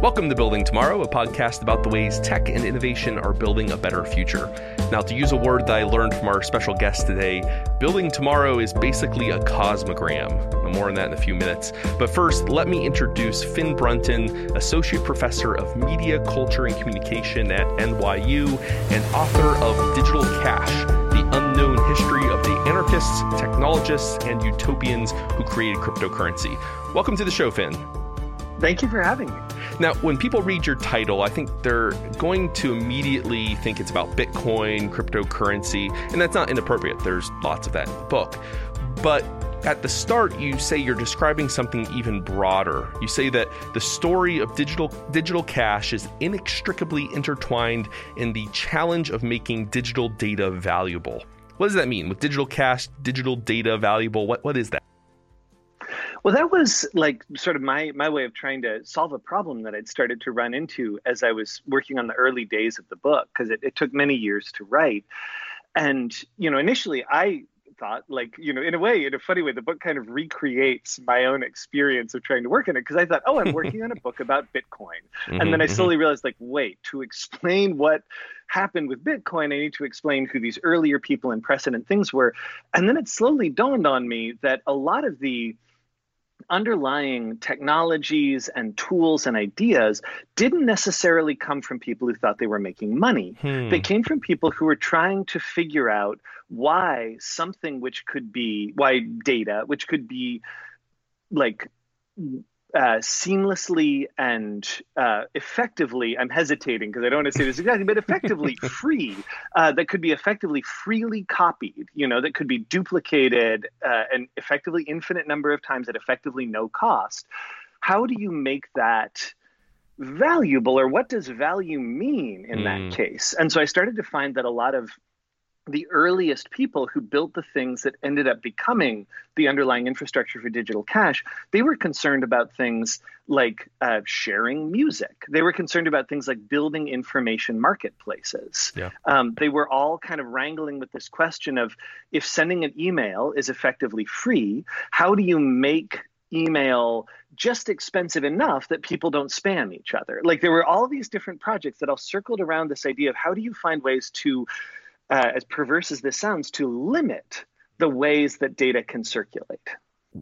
Welcome to Building Tomorrow, a podcast about the ways tech and innovation are building a better future. Now, to use a word that I learned from our special guest today, building tomorrow is basically a cosmogram. More on that in a few minutes. But first, let me introduce Finn Brunton, Associate Professor of Media, Culture, and Communication at NYU and author of Digital Cash The Unknown History of the Anarchists, Technologists, and Utopians Who Created Cryptocurrency. Welcome to the show, Finn. Thank you for having me. Now, when people read your title, I think they're going to immediately think it's about Bitcoin, cryptocurrency, and that's not inappropriate. There's lots of that in the book. But at the start, you say you're describing something even broader. You say that the story of digital digital cash is inextricably intertwined in the challenge of making digital data valuable. What does that mean? With digital cash, digital data valuable, what, what is that? Well, that was like sort of my my way of trying to solve a problem that I'd started to run into as I was working on the early days of the book because it, it took many years to write. And you know, initially I thought like you know in a way in a funny way the book kind of recreates my own experience of trying to work in it because i thought oh i'm working on a book about bitcoin mm-hmm, and then i mm-hmm. slowly realized like wait to explain what happened with bitcoin i need to explain who these earlier people and precedent things were and then it slowly dawned on me that a lot of the underlying technologies and tools and ideas didn't necessarily come from people who thought they were making money. Hmm. They came from people who were trying to figure out why something which could be, why data, which could be like uh, seamlessly and uh, effectively, I'm hesitating because I don't want to say this exactly, but effectively free, uh, that could be effectively freely copied, you know, that could be duplicated uh, an effectively infinite number of times at effectively no cost. How do you make that valuable or what does value mean in mm. that case? And so I started to find that a lot of the earliest people who built the things that ended up becoming the underlying infrastructure for digital cash, they were concerned about things like uh, sharing music. They were concerned about things like building information marketplaces. Yeah. Um, they were all kind of wrangling with this question of if sending an email is effectively free, how do you make email just expensive enough that people don't spam each other? Like there were all these different projects that all circled around this idea of how do you find ways to uh, as perverse as this sounds, to limit the ways that data can circulate.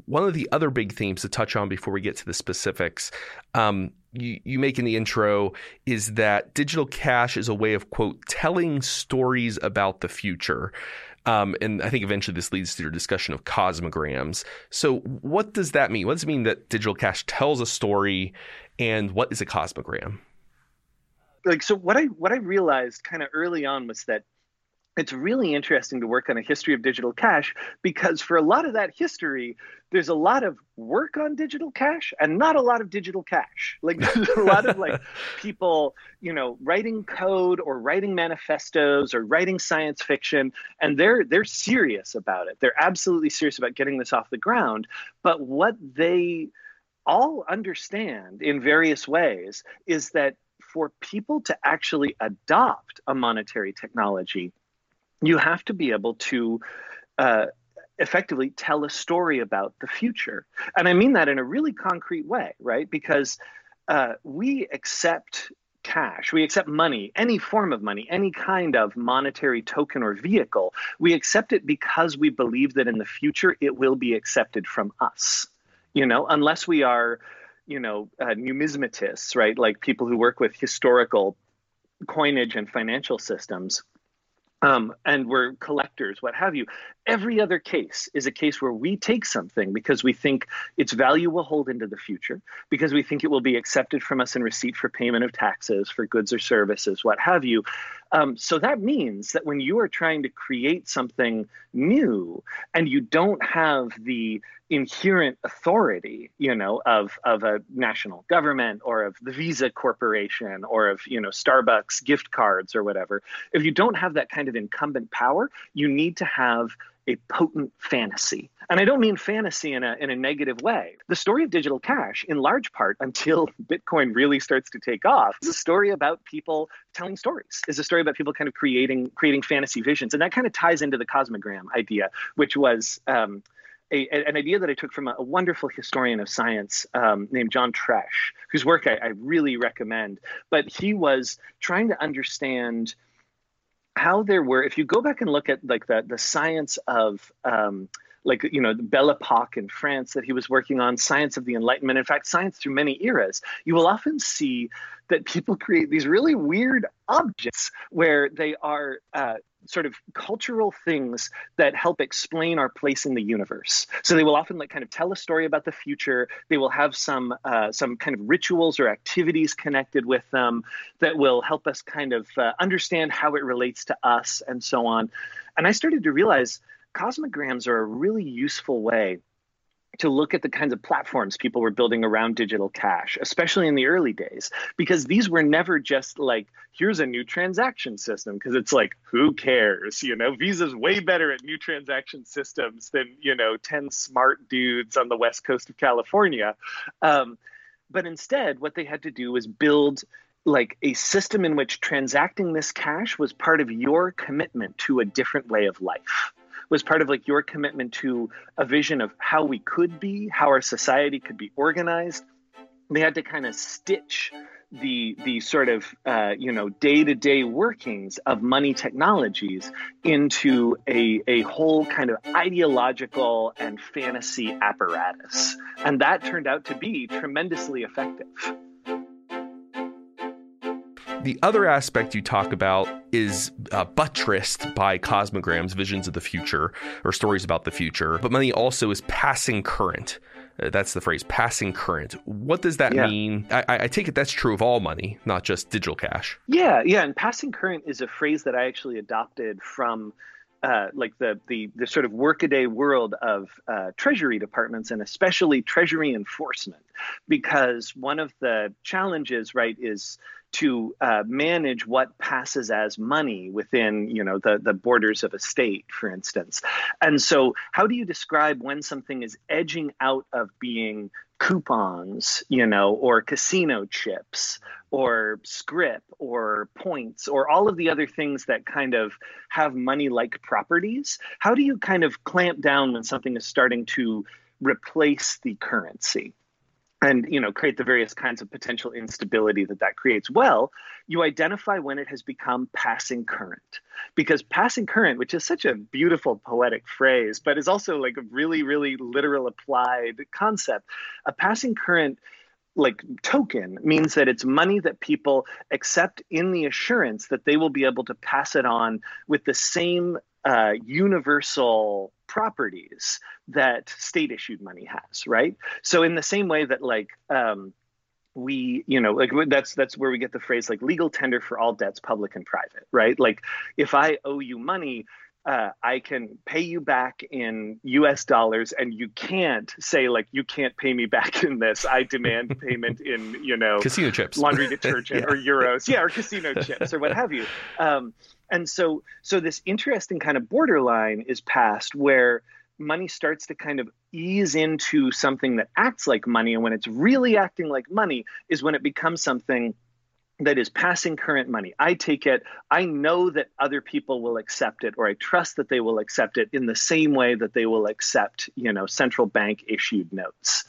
One of the other big themes to touch on before we get to the specifics, um, you, you make in the intro, is that digital cash is a way of, quote, telling stories about the future. Um, and I think eventually this leads to your discussion of cosmograms. So, what does that mean? What does it mean that digital cash tells a story, and what is a cosmogram? Like, so what I what I realized kind of early on was that it's really interesting to work on a history of digital cash because for a lot of that history there's a lot of work on digital cash and not a lot of digital cash. Like there's a lot of like people you know writing code or writing manifestos or writing science fiction and they're they're serious about it. They're absolutely serious about getting this off the ground. But what they all understand in various ways is that for people to actually adopt a monetary technology you have to be able to uh, effectively tell a story about the future. And I mean that in a really concrete way, right? Because uh, we accept cash, we accept money, any form of money, any kind of monetary token or vehicle. We accept it because we believe that in the future it will be accepted from us. You know, unless we are, you know, uh, numismatists, right? Like people who work with historical coinage and financial systems um, and we're collectors, what have you. Every other case is a case where we take something because we think its value will hold into the future, because we think it will be accepted from us in receipt for payment of taxes, for goods or services, what have you. Um, so that means that when you are trying to create something new and you don't have the inherent authority, you know, of of a national government or of the Visa Corporation or of you know Starbucks gift cards or whatever, if you don't have that kind of incumbent power, you need to have a potent fantasy. And I don't mean fantasy in a, in a negative way. The story of digital cash, in large part, until Bitcoin really starts to take off, is a story about people telling stories, is a story about people kind of creating creating fantasy visions. And that kind of ties into the cosmogram idea, which was um, a, an idea that I took from a, a wonderful historian of science um, named John Tresch, whose work I, I really recommend. But he was trying to understand how there were, if you go back and look at like the the science of um, like you know Belle Epoque in France that he was working on, science of the Enlightenment. In fact, science through many eras. You will often see that people create these really weird objects where they are uh, sort of cultural things that help explain our place in the universe. So they will often like kind of tell a story about the future. They will have some uh, some kind of rituals or activities connected with them that will help us kind of uh, understand how it relates to us and so on. And I started to realize cosmograms are a really useful way to look at the kinds of platforms people were building around digital cash, especially in the early days, because these were never just like, here's a new transaction system, because it's like, who cares? You know, Visa's way better at new transaction systems than, you know, 10 smart dudes on the west coast of California. Um, but instead, what they had to do was build like a system in which transacting this cash was part of your commitment to a different way of life was part of like your commitment to a vision of how we could be, how our society could be organized. They had to kind of stitch the the sort of uh, you know day to day workings of money technologies into a a whole kind of ideological and fantasy apparatus, and that turned out to be tremendously effective. The other aspect you talk about is uh, buttressed by cosmograms, visions of the future, or stories about the future. But money also is passing current. Uh, that's the phrase, passing current. What does that yeah. mean? I, I, take it that's true of all money, not just digital cash. Yeah, yeah. And passing current is a phrase that I actually adopted from. Uh, like the, the the sort of workaday world of uh, treasury departments and especially treasury enforcement, because one of the challenges, right, is to uh, manage what passes as money within you know the, the borders of a state for instance. And so how do you describe when something is edging out of being coupons you know or casino chips or scrip or points or all of the other things that kind of have money like properties? How do you kind of clamp down when something is starting to replace the currency and you know create the various kinds of potential instability that that creates. Well you identify when it has become passing current because passing current which is such a beautiful poetic phrase but is also like a really really literal applied concept. A passing current like token means that it's money that people accept in the assurance that they will be able to pass it on with the same uh, universal properties that state issued money has, right? So in the same way that like um, we, you know, like that's that's where we get the phrase like legal tender for all debts, public and private, right? Like if I owe you money, uh, I can pay you back in US dollars and you can't say like you can't pay me back in this. I demand payment in, you know, casino chips, laundry detergent yeah. or euros. Yeah, or casino chips or what have you. Um, and so so this interesting kind of borderline is passed where money starts to kind of ease into something that acts like money. And when it's really acting like money is when it becomes something that is passing current money. I take it, I know that other people will accept it, or I trust that they will accept it in the same way that they will accept, you know, central bank issued notes.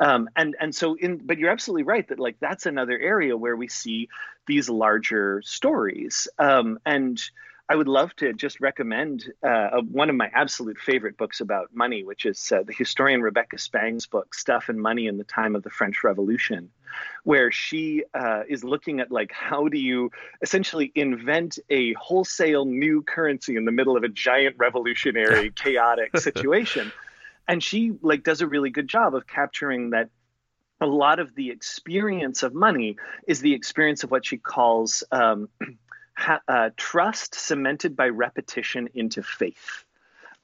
Um, and and so in but you're absolutely right that like that's another area where we see these larger stories. Um, and I would love to just recommend uh, one of my absolute favorite books about money, which is uh, the historian Rebecca Spang's book, Stuff and Money in the Time of the French Revolution, where she uh, is looking at like how do you essentially invent a wholesale new currency in the middle of a giant revolutionary chaotic situation. And she like does a really good job of capturing that a lot of the experience of money is the experience of what she calls um, ha- uh, trust cemented by repetition into faith.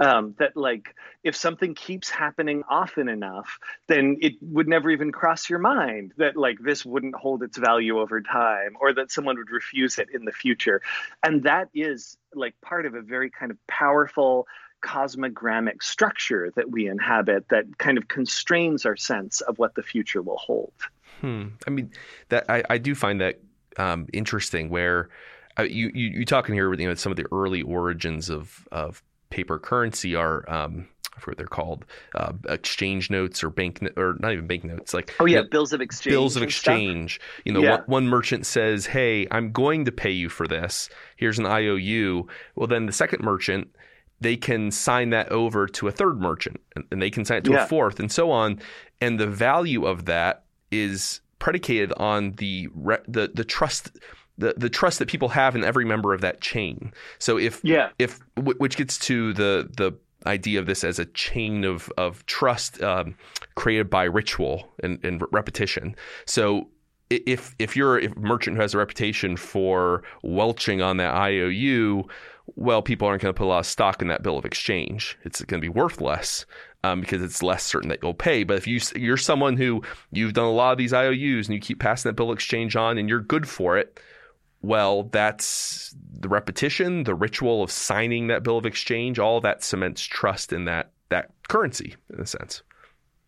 Um, that like if something keeps happening often enough then it would never even cross your mind that like this wouldn't hold its value over time or that someone would refuse it in the future and that is like part of a very kind of powerful cosmogramic structure that we inhabit that kind of constrains our sense of what the future will hold hmm. i mean that i, I do find that um, interesting where uh, you, you you talking here with you know some of the early origins of of paper currency are um, I forget what they're called, uh, exchange notes or bank or not even bank notes, like oh yeah, you know, bills of exchange. Bills of exchange. You know, yeah. one, one merchant says, "Hey, I'm going to pay you for this. Here's an IOU." Well, then the second merchant they can sign that over to a third merchant, and they can sign it to Yeah. a fourth, and so on. And the value of that is predicated on the re- the the trust. The, the trust that people have in every member of that chain. So if Yeah. if wh- which gets to the the idea of this as a chain of of trust um, created by ritual and, and repetition. So if if you're if a merchant who has a reputation for welching on that IOU, well, people aren't going to put a lot of stock in that bill of exchange. It's going to be worth less um, because it's less certain that you'll pay. But if you you're someone who you've done a lot of these IOUs and you keep passing that bill of exchange on and you're good for it, well, that's the repetition, the ritual of signing that bill of exchange. All that cements trust in that that currency in a sense.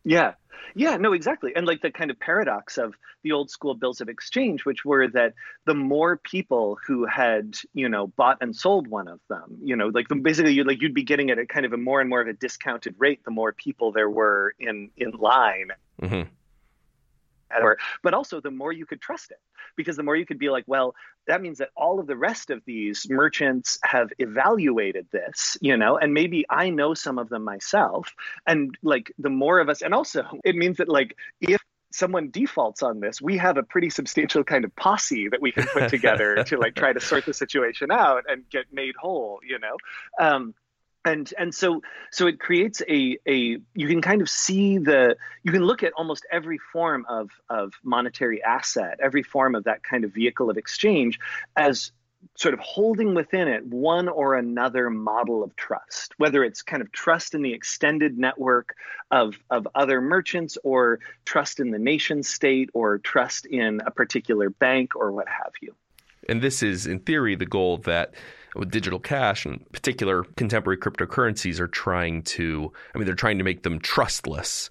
Yeah. Yeah, no, exactly. And like the kind of paradox of the old school bills of exchange, which were that the more people who had, you know, bought and sold one of them, you know, like the, basically you'd like you'd be getting it at kind of a more and more of a discounted rate the more people there were in in line. hmm Or, but also the more you could trust it because the more you could be like well that means that all of the rest of these merchants have evaluated this you know and maybe i know some of them myself. And like the more of us and also it means that like if someone defaults on this we have a pretty substantial kind of posse that we can put together to like try to sort the situation out and get made whole you know? Um, and and so so it creates a a you can kind of see the you can look at almost every form of of monetary asset every form of that kind of vehicle of exchange as sort of holding within it one or another model of trust whether it's kind of trust in the extended network of of other merchants or trust in the nation state or trust in a particular bank or what have you. And this is, in theory, the goal that with digital cash and particular contemporary cryptocurrencies are trying to. I mean, they're trying to make them trustless.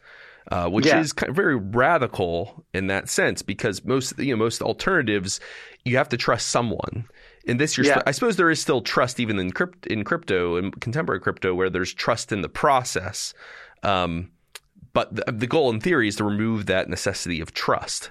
Uh, which Yeah. is kind of very radical in that sense because most you know most alternatives you have to trust someone. In this, you're Yeah. I suppose there is still trust even in crypt in crypto and contemporary crypto where there's trust in the process. Um, but the, the goal in theory is to remove that necessity of trust.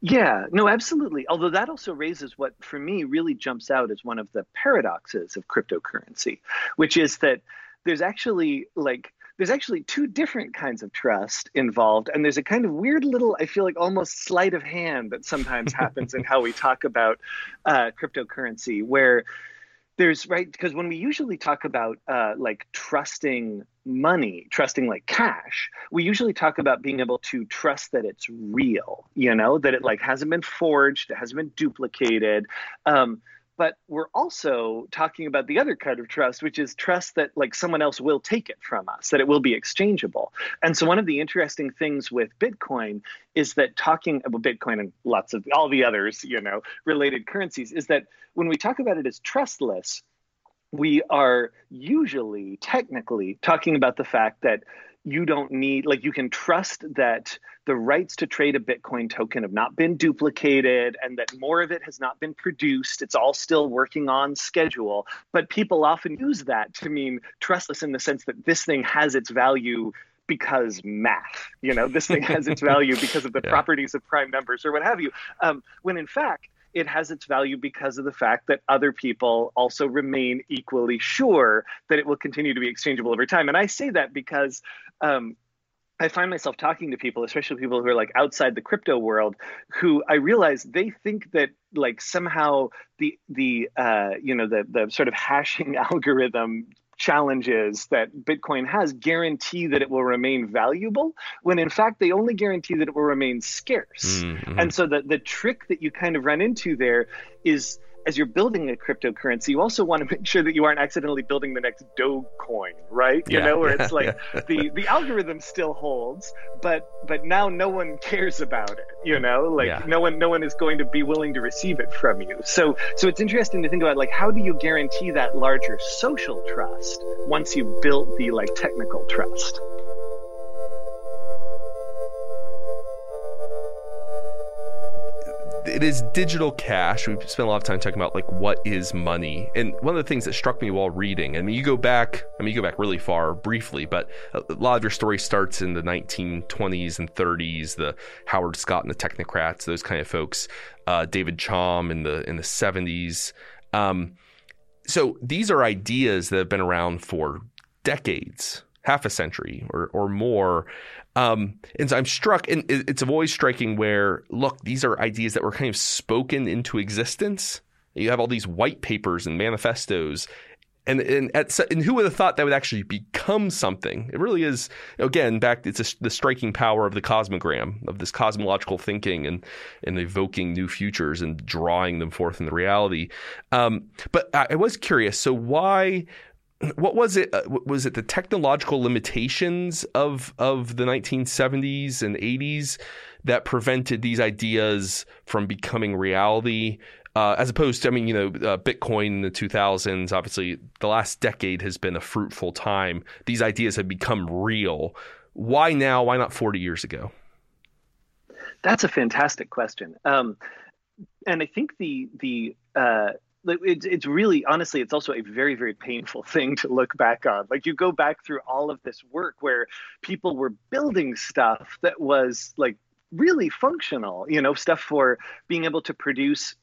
Yeah, no, absolutely. Although that also raises what, for me, really jumps out as one of the paradoxes of cryptocurrency, which is that there's actually like there's actually two different kinds of trust involved, and there's a kind of weird little, I feel like almost sleight of hand that sometimes happens in how we talk about uh, cryptocurrency, where there's right because when we usually talk about uh, like trusting money trusting like cash we usually talk about being able to trust that it's real you know that it like hasn't been forged it hasn't been duplicated. Um, but we're also talking about the other kind of trust which is trust that like someone else will take it from us that it will be exchangeable. And so one of the interesting things with bitcoin is that talking uh, about bitcoin and lots of all the others you know related currencies is that when we talk about it as trustless we are usually technically talking about the fact that you don't need like you can trust that the rights to trade a bitcoin token have not been duplicated and that more of it has not been produced. It's all still working on schedule. But people often use that to mean trustless in the sense that this thing has its value because math you know this thing has its value because of the Yeah. properties of prime numbers or what have you. Um, when in fact it has its value because of the fact that other people also remain equally sure that it will continue to be exchangeable over time. And I say that because um, I find myself talking to people, especially people who are like outside the crypto world, who I realize they think that like somehow the the uh, you know the the sort of hashing algorithm challenges that Bitcoin has guarantee that it will remain valuable, when in fact they only guarantee that it will remain scarce. Mhm. And so the, the trick that you kind of run into there is as you're building a cryptocurrency, you also want to make sure that you aren't accidentally building the next Dogecoin, right? You Yeah, know, where it's like the the algorithm still holds, but but now no one cares about it. You know, like Yeah. no one no one is going to be willing to receive it from you. So so it's interesting to think about like how do you guarantee that larger social trust once you've built the like technical trust? It is digital cash. We've spent a lot of time talking about like what is money, and one of the things that struck me while reading. I mean, you go back. I mean, you go back really far, briefly, but a lot of your story starts in the 1920s and 30s. The Howard Scott and the Technocrats, those kind of folks. Uh, David Chaum in the in the 70s. Um, so these are ideas that have been around for decades, half a century or or more. Um, and so I'm struck, and it's always striking where look, these are ideas that were kind of spoken into existence. You have all these white papers and manifestos, and and, at, and who would have thought that would actually become something? It really is. Again, back it's a, the striking power of the cosmogram of this cosmological thinking and and evoking new futures and drawing them forth in the reality. Um, but I, I was curious. So why? What was it? Uh, was it the technological limitations of of the 1970s and 80s that prevented these ideas from becoming reality? Uh, as opposed to, I mean, you know, uh, Bitcoin in the 2000s, obviously, the last decade has been a fruitful time. These ideas have become real. Why now? Why not 40 years ago? That's a fantastic question. Um, and I think the the uh, it's it's really honestly it's also a very very painful thing to look back on. Like you go back through all of this work where people were building stuff that was like really functional you know stuff for being able to produce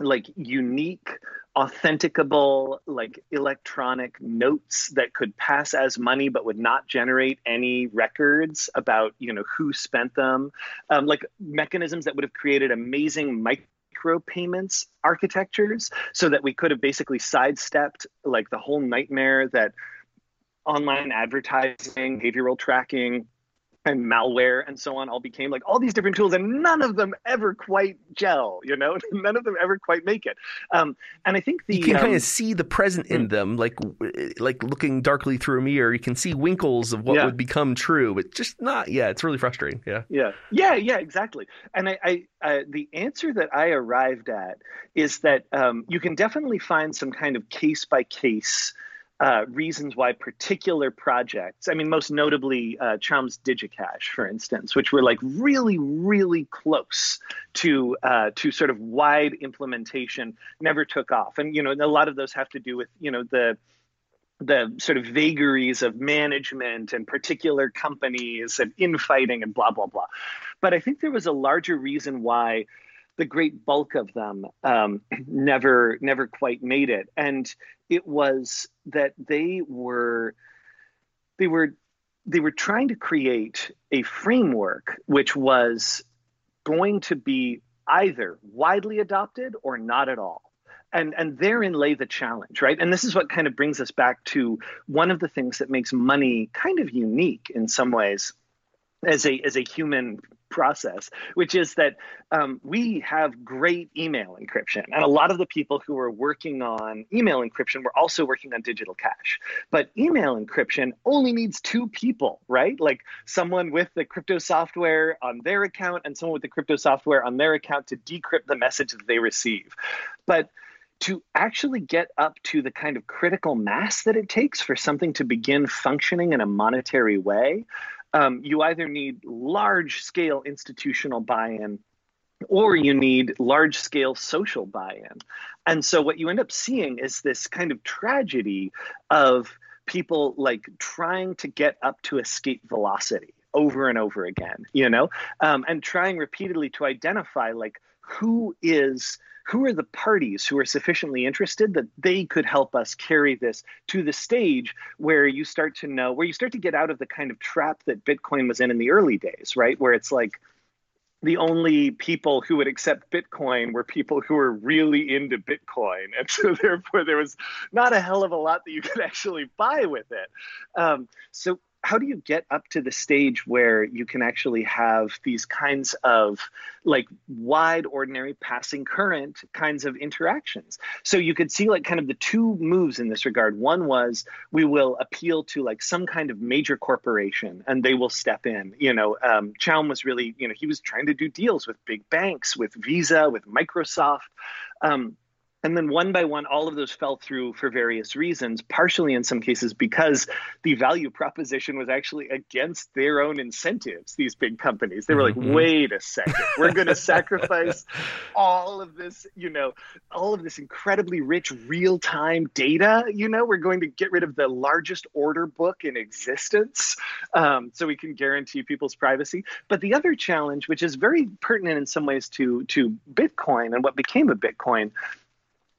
like unique authenticable like electronic notes that could pass as money but would not generate any records about you know who spent them. Um, like mechanisms that would have created amazing micro micropayments architectures so that we could have basically sidestepped like the whole nightmare that online advertising, behavioral tracking, and malware and so on all became like all these different tools and none of them ever quite gel you know? None of them ever quite make it. Um, and i think the you can um, kind of see the present in hmm. them like like looking darkly through a mirror you can see winkles of what yeah. would become true but just not yeah it's really frustrating yeah. Yeah. Yeah yeah exactly. And i, I uh, the answer that i arrived at is that um, you can definitely find some kind of case by case uh, reasons why particular projects, I mean, most notably uh, Chaum's DigiCash, for instance, which were like really, really close to uh, to sort of wide implementation, never took off. And you know, a lot of those have to do with you know the the sort of vagaries of management and particular companies and infighting and blah blah blah. But I think there was a larger reason why the great bulk of them um, never never quite made it. And it was that they were they were they were trying to create a framework which was going to be either widely adopted or not at all. And and therein lay the challenge right? And this is what kind of brings us back to one of the things that makes money kind of unique in some ways as a as a human process, which is that um, we have great email encryption, and a lot of the people who are working on email encryption were also working on digital cash. But email encryption only needs two people, right? Like someone with the crypto software on their account and someone with the crypto software on their account to decrypt the message that they receive. But to actually get up to the kind of critical mass that it takes for something to begin functioning in a monetary way, um, you either need large scale institutional buy in or you need large scale social buy in. And so what you end up seeing is this kind of tragedy of people like trying to get up to escape velocity over and over again, you know, um, and trying repeatedly to identify like who is who are the parties who are sufficiently interested that they could help us carry this to the stage where you start to know where you start to get out of the kind of trap that bitcoin was in in the early days right where it's like the only people who would accept Bitcoin were people who were really into Bitcoin. And so, therefore, there was not a hell of a lot that you could actually buy with it. Um, so, how do you get up to the stage where you can actually have these kinds of like wide ordinary passing current kinds of interactions? So you could see like kind of the two moves in this regard. One was we will appeal to like some kind of major corporation and they will step in. You know um, Chaum was really you know he was trying to do deals with big banks with visa with microsoft. Um, and then one by one all of those fell through for various reasons partially in some cases because the value proposition was actually against their own incentives these big companies. They were like mm-hmm. wait a second. We're going to sacrifice all of this you know all of this incredibly rich real-time data. You know we're going to get rid of the largest order book in existence um, so we can guarantee people's privacy. But the other challenge which is very pertinent in some ways to to bitcoin and what became a bitcoin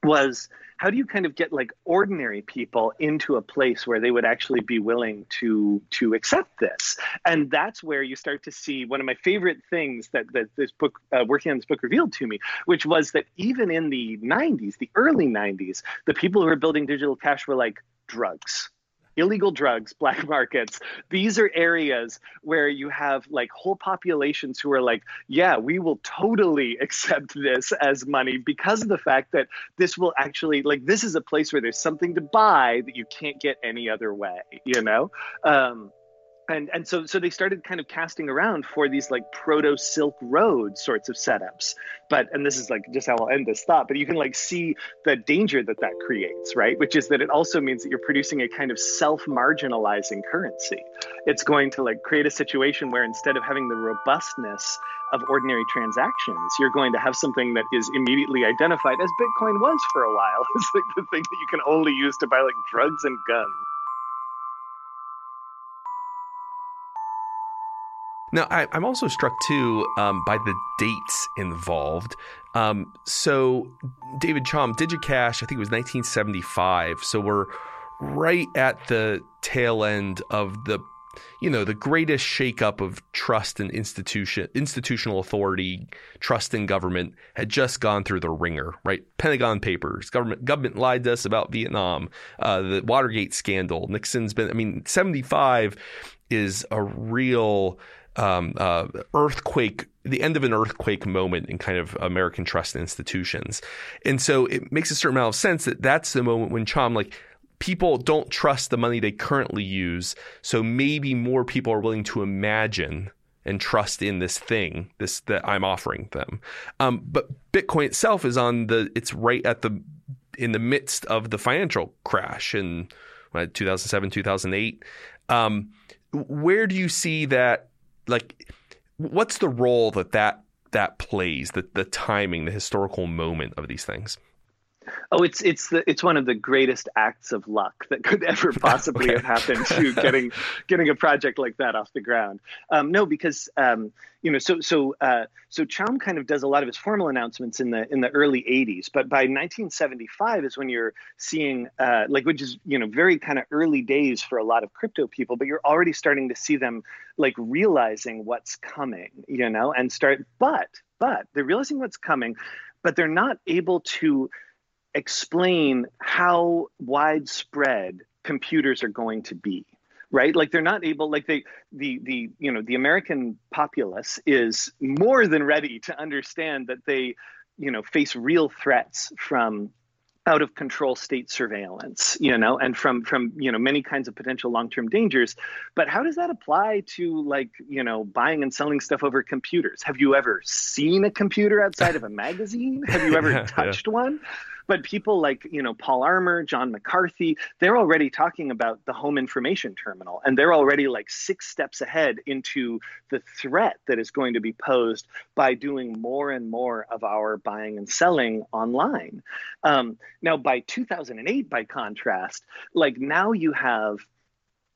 was how do you kind of get like ordinary people into a place where they would actually be willing to to accept this? And that's where you start to see one of my favorite things that that this book uh, working on this book revealed to me which was that even in the 90s the early 90s the people who were building digital cash were like drugs illegal drugs, black markets. These are areas where you have like whole populations who are like, yeah, we will totally accept this as money because of the fact that this will actually, like, this is a place where there's something to buy that you can't get any other way, you know? Um, and and so so they started kind of casting around for these like proto silk road sorts of setups. But and this is like just how i'll end this thought but you can like see the danger that that creates right? Which is that it also means that you're producing a kind of self marginalizing currency. It's going to like create a situation where instead of having the robustness of ordinary transactions you're going to have something that is immediately identified as bitcoin was for a while. It's like the thing that you can only use to buy like drugs and guns Now, I, am also struck too um, by the dates involved. Um, so, David Chaum, DigiCash, I think it was 1975. So we're right at the tail end of the, you know, the greatest shakeup of trust and institution, institutional authority, trust in government had just gone through the ringer. Right, Pentagon Papers, government government lied to us about Vietnam, uh, the Watergate scandal. Nixon's been, I mean, 75 is a real um, uh, earthquake, the end of an earthquake moment in kind of American trust institutions. And so it makes a certain amount of sense that that's the moment when Chaum, like, people don't trust the money they currently use. So maybe more people are willing to imagine and trust in this thing, this that I'm offering them. Um, but Bitcoin itself is on the, it's right at the, in the midst of the financial crash in 2007, 2008. Um, where do you see that like what's the role that that that plays the the timing the historical moment of these things Oh, it's it's the it's one of the greatest acts of luck that could ever possibly have happened to getting getting a project like that off the ground. Um, no, because um, you know, so so uh, so Chaum kind of does a lot of his formal announcements in the in the early '80s, but by 1975 is when you're seeing uh, like which is you know very kind of early days for a lot of crypto people, but you're already starting to see them like realizing what's coming, you know, and start. But but they're realizing what's coming, but they're not able to explain how widespread computers are going to be right? Like they're not able like they the the you know the american populace is more than ready to understand that they you know face real threats from out of control state surveillance you know and from from you know many kinds of potential long-term dangers. But how does that apply to like you know buying and selling stuff over computers? Have you ever seen a computer outside of a magazine? Have you ever touched yeah. one but people like, you know, Paul Armer, John McCarthy, they're already talking about the home information terminal and they're already like six steps ahead into the threat that is going to be posed by doing more and more of our buying and selling online. Um, now, by 2008, by contrast, like now you have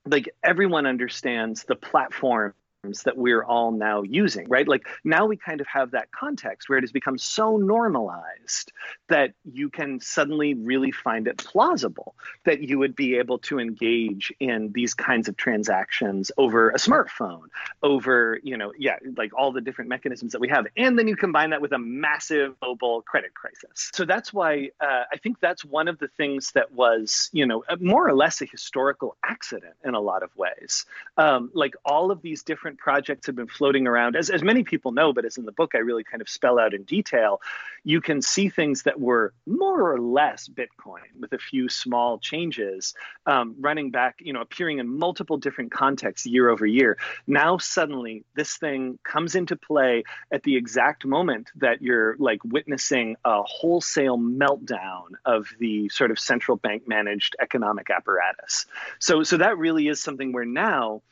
like everyone understands the platform that we're all now using, right? Like now we kind of have that context where it has become so normalized that you can suddenly really find it plausible that you would be able to engage in these kinds of transactions over a smartphone, over, you know, yeah, like all the different mechanisms that we have. And then you combine that with a massive mobile credit crisis. So that's why uh, I think that's one of the things that was, you know, more or less a historical accident in a lot of ways. Um, like all of these different different projects have been floating around. As, as many people know, but as in the book, I really kind of spell out in detail, you can see things that were more or less Bitcoin with a few small changes um, running back, you know, appearing in multiple different contexts year over year. Now, suddenly, this thing comes into play at the exact moment that you're like witnessing a wholesale meltdown of the sort of central bank managed economic apparatus. So, so that really is something where now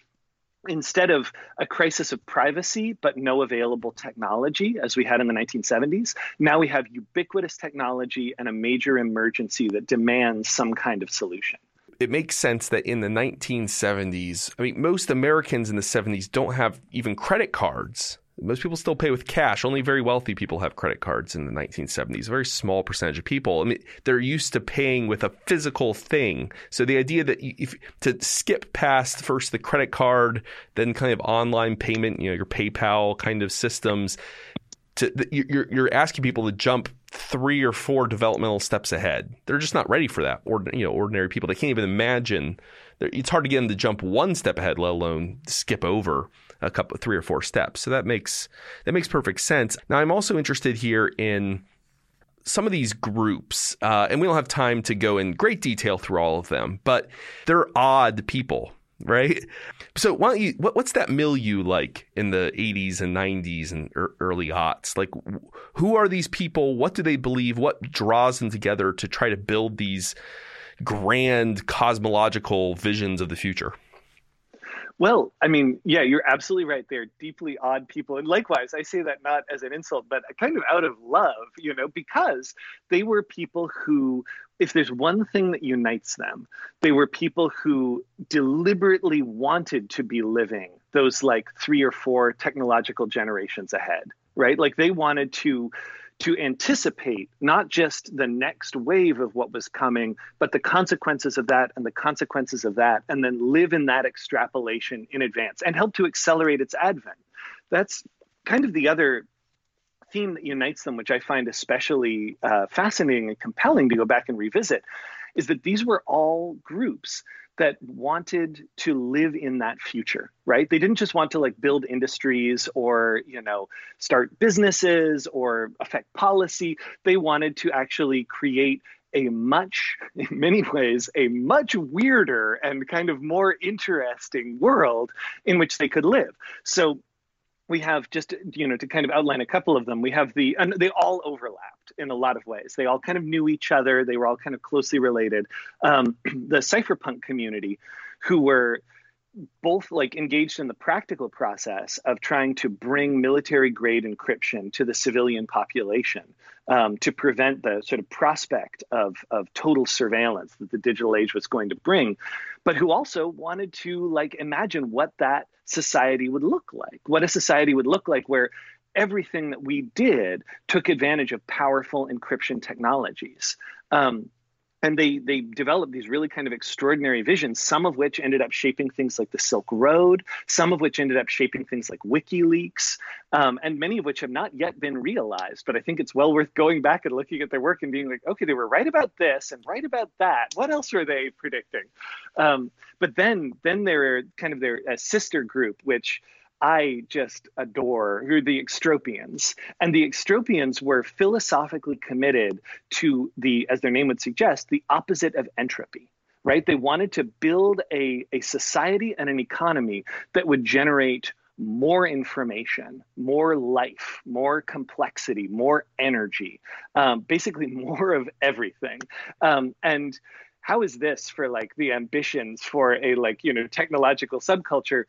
instead of a crisis of privacy but no available technology as we had in the 1970s now we have ubiquitous technology and a major emergency that demands some kind of solution. It makes sense that in the 1970s i mean most americans in the 70s don't have even credit cards most people still pay with cash. Only very wealthy people have credit cards in the 1970s. A very small percentage of people. I mean, they're used to paying with a physical thing. So the idea that if to skip past first the credit card, then kind of online payment, you know, your PayPal kind of systems, to you're you're asking people to jump three or four developmental steps ahead. They're just not ready for that. Or you know, ordinary people they can't even imagine. It's hard to get them to jump one step ahead, let alone skip over a couple, three or four steps. So that makes that makes perfect sense. Now, I'm also interested here in some of these groups, uh, and we don't have time to go in great detail through all of them, but they're odd people, right? So why don't you? What, what's that milieu like in the '80s and '90s and early aughts? Like, who are these people? What do they believe? What draws them together to try to build these grand cosmological visions of the future? Well, I mean, yeah, you're absolutely right. They're deeply odd people. And likewise, I say that not as an insult, but kind of out of love, you know, because they were people who, if there's one thing that unites them, they were people who deliberately wanted to be living those like three or four technological generations ahead, right? Like they wanted to to anticipate not just the next wave of what was coming, but the consequences of that and the consequences of that, and then live in that extrapolation in advance and help to accelerate its advent. That's kind of the other theme that unites them, which I find especially uh, fascinating and compelling to go back and revisit, is that these were all groups that wanted to live in that future right? They didn't just want to like build industries or you know start businesses or affect policy. They wanted to actually create a much in many ways a much weirder and kind of more interesting world in which they could live. So we have just you know to kind of outline a couple of them we have the and they all overlapped in a lot of ways. They all kind of knew each other. They were all kind of closely related. Um, the cypherpunk community who were both like engaged in the practical process of trying to bring military grade encryption to the civilian population um, to prevent the sort of prospect of, of total surveillance that the digital age was going to bring, but who also wanted to like imagine what that society would look like, what a society would look like where everything that we did took advantage of powerful encryption technologies. Um, and they they developed these really kind of extraordinary visions some of which ended up shaping things like the silk road some of which ended up shaping things like wikileaks um, and many of which have not yet been realized but i think it's well worth going back and looking at their work and being like okay they were right about this and right about that. What else were they predicting? Um, but then then there are kind of their sister group which I just adore, who are the Extropians. And the Extropians were philosophically committed to the, as their name would suggest, the opposite of entropy, right? They wanted to build a, a society and an economy that would generate more information, more life, more complexity, more energy, um, basically more of everything. Um, and how is this for like the ambitions for a like you know technological subculture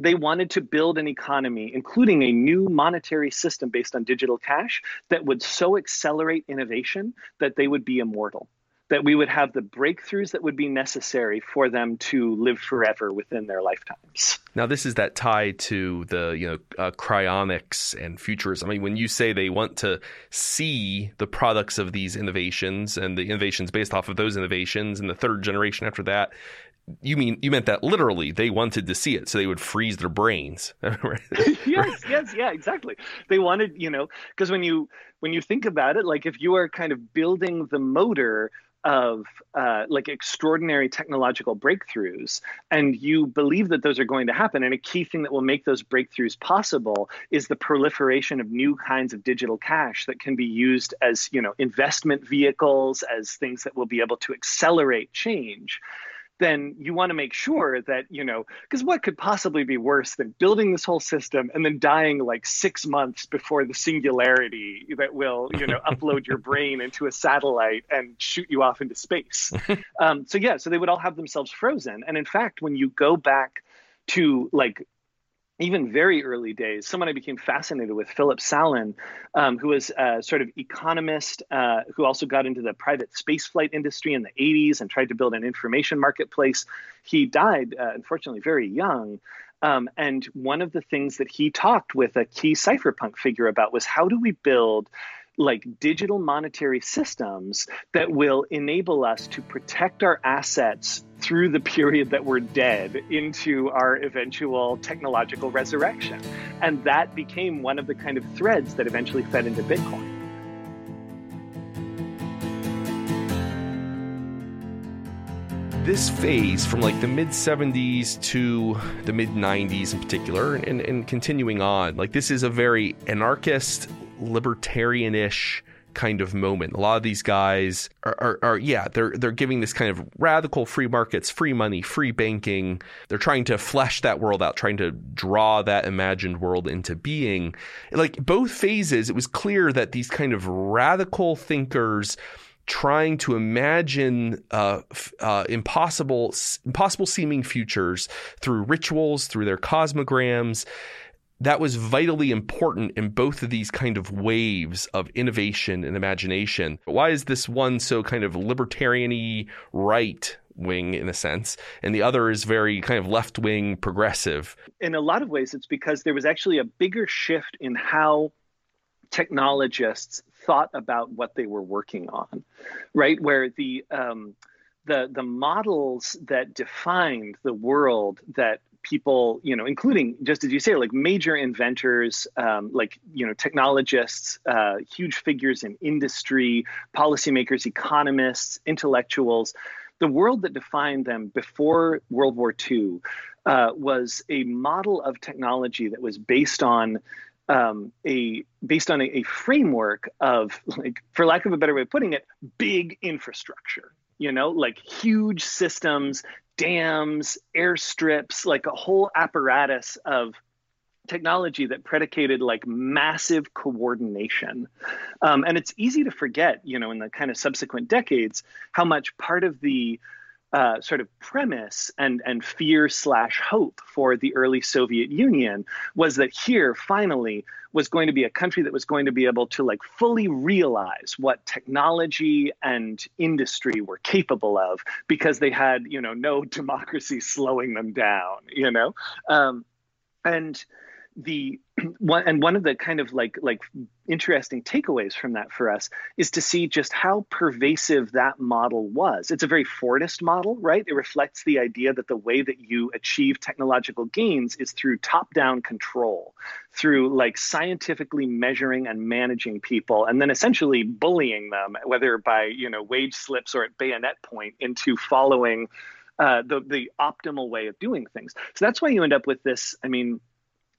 they wanted to build an economy, including a new monetary system based on digital cash, that would so accelerate innovation that they would be immortal, that we would have the breakthroughs that would be necessary for them to live forever within their lifetimes. Now, this is that tie to the you know uh, cryonics and futurism. I mean, when you say they want to see the products of these innovations and the innovations based off of those innovations and the third generation after that, you mean you meant that literally they wanted to see it so they would freeze their brains. Yes yes yeah exactly. They wanted you know because when you when you think about it like if you are kind of building the motor of uh, like extraordinary technological breakthroughs and you believe that those are going to happen and a key thing that will make those breakthroughs possible is the proliferation of new kinds of digital cash that can be used as you know investment vehicles as things that will be able to accelerate change then you want to make sure that, you know, because what could possibly be worse than building this whole system and then dying like six months before the singularity that will, you know, upload your brain into a satellite and shoot you off into space? um, so, yeah, so they would all have themselves frozen. And in fact, when you go back to like even very early days, someone I became fascinated with, Philip Salin, um, who was a sort of economist uh, who also got into the private spaceflight industry in the 80s and tried to build an information marketplace. He died, uh, unfortunately, very young. Um, and one of the things that he talked with a key cypherpunk figure about was how do we build like digital monetary systems that will enable us to protect our assets through the period that we're dead into our eventual technological resurrection. And that became one of the kind of threads that eventually fed into Bitcoin. this phase from like the mid 70s to the mid 90s in particular and, and, continuing on like this is a very anarchist libertarian-ish kind of moment. A lot of these guys are, are, are, yeah, they're they're giving this kind of radical free markets, free money, free banking. They're trying to flesh that world out, trying to draw that imagined world into being. Like both phases, it was clear that these kind of radical thinkers trying to imagine uh, uh, impossible impossible seeming futures through rituals, through their cosmograms that was vitally important in both of these kind of waves of innovation and imagination. But Why is this one so kind of libertarian right wing in a sense, and the other is very kind of left wing progressive? In a lot of ways, it's because there was actually a bigger shift in how technologists thought about what they were working on, right? Where the um, the the models that defined the world that people, you know, including just as you say, like major inventors, um, like you know, technologists, uh, huge figures in industry, policymakers, economists, intellectuals. The world that defined them before World War II uh, was a model of technology that was based on um, a based on a, a, framework of like, for lack of a better way of putting it, big infrastructure. You know, like huge systems dams, airstrips, like a whole apparatus of technology that predicated like massive coordination. Um, and it's easy to forget, you know, in the kind of subsequent decades, how much part of the uh, sort of premise and and fear slash hope for the early Soviet Union was that here finally was going to be a country that was going to be able to like fully realize what technology and industry were capable of because they had you know no democracy slowing them down you know? Um, and the one and one of the kind of like like interesting takeaways from that for us is to see just how pervasive that model was. It's a very Fordist model, right? It reflects the idea that the way that you achieve technological gains is through top-down control, through like scientifically measuring and managing people, and then essentially bullying them, whether by you know wage slips or at bayonet point, into following. Uh, the the optimal way of doing things. So that's why you end up with this. I mean,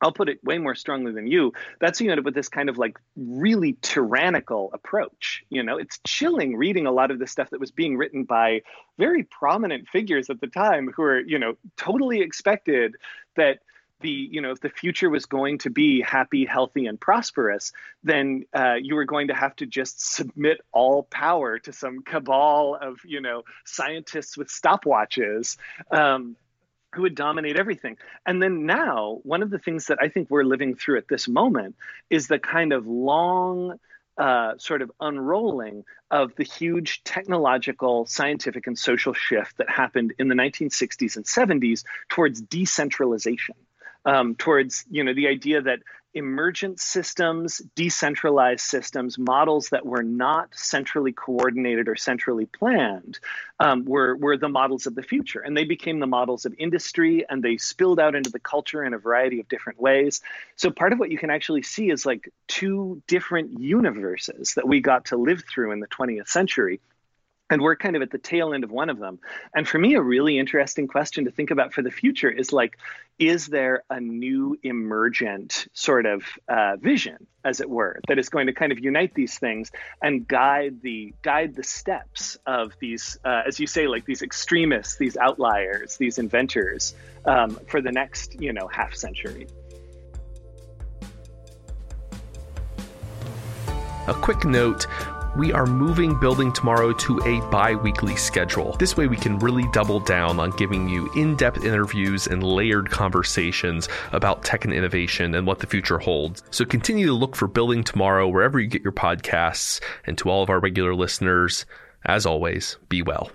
I'll put it way more strongly than you. That's you end with this kind of like really tyrannical approach. You know, it's chilling reading a lot of the stuff that was being written by very prominent figures at the time who are, you know, totally expected that the you know if the future was going to be happy healthy and prosperous then uh, you were going to have to just submit all power to some cabal of you know scientists with stopwatches um, who would dominate everything. And then now, one of the things that I think we're living through at this moment is the kind of long uh, sort of unrolling of the huge technological, scientific, and social shift that happened in the 1960s and 70s towards decentralization. Um, towards you know the idea that emergent systems, decentralized systems, models that were not centrally coordinated or centrally planned um, were, were the models of the future. And they became the models of industry and they spilled out into the culture in a variety of different ways. So part of what you can actually see is like two different universes that we got to live through in the 20th century and we're kind of at the tail end of one of them. And for me a really interesting question to think about for the future is like is there a new emergent sort of uh, vision as it were that is going to kind of unite these things and guide the guide the steps of these uh, as you say like these extremists these outliers these inventors um, for the next you know half century? A quick note we are moving Building Tomorrow to a bi weekly schedule. This way, we can really double down on giving you in depth interviews and layered conversations about tech and innovation and what the future holds. So, continue to look for Building Tomorrow wherever you get your podcasts. And to all of our regular listeners, as always, be well.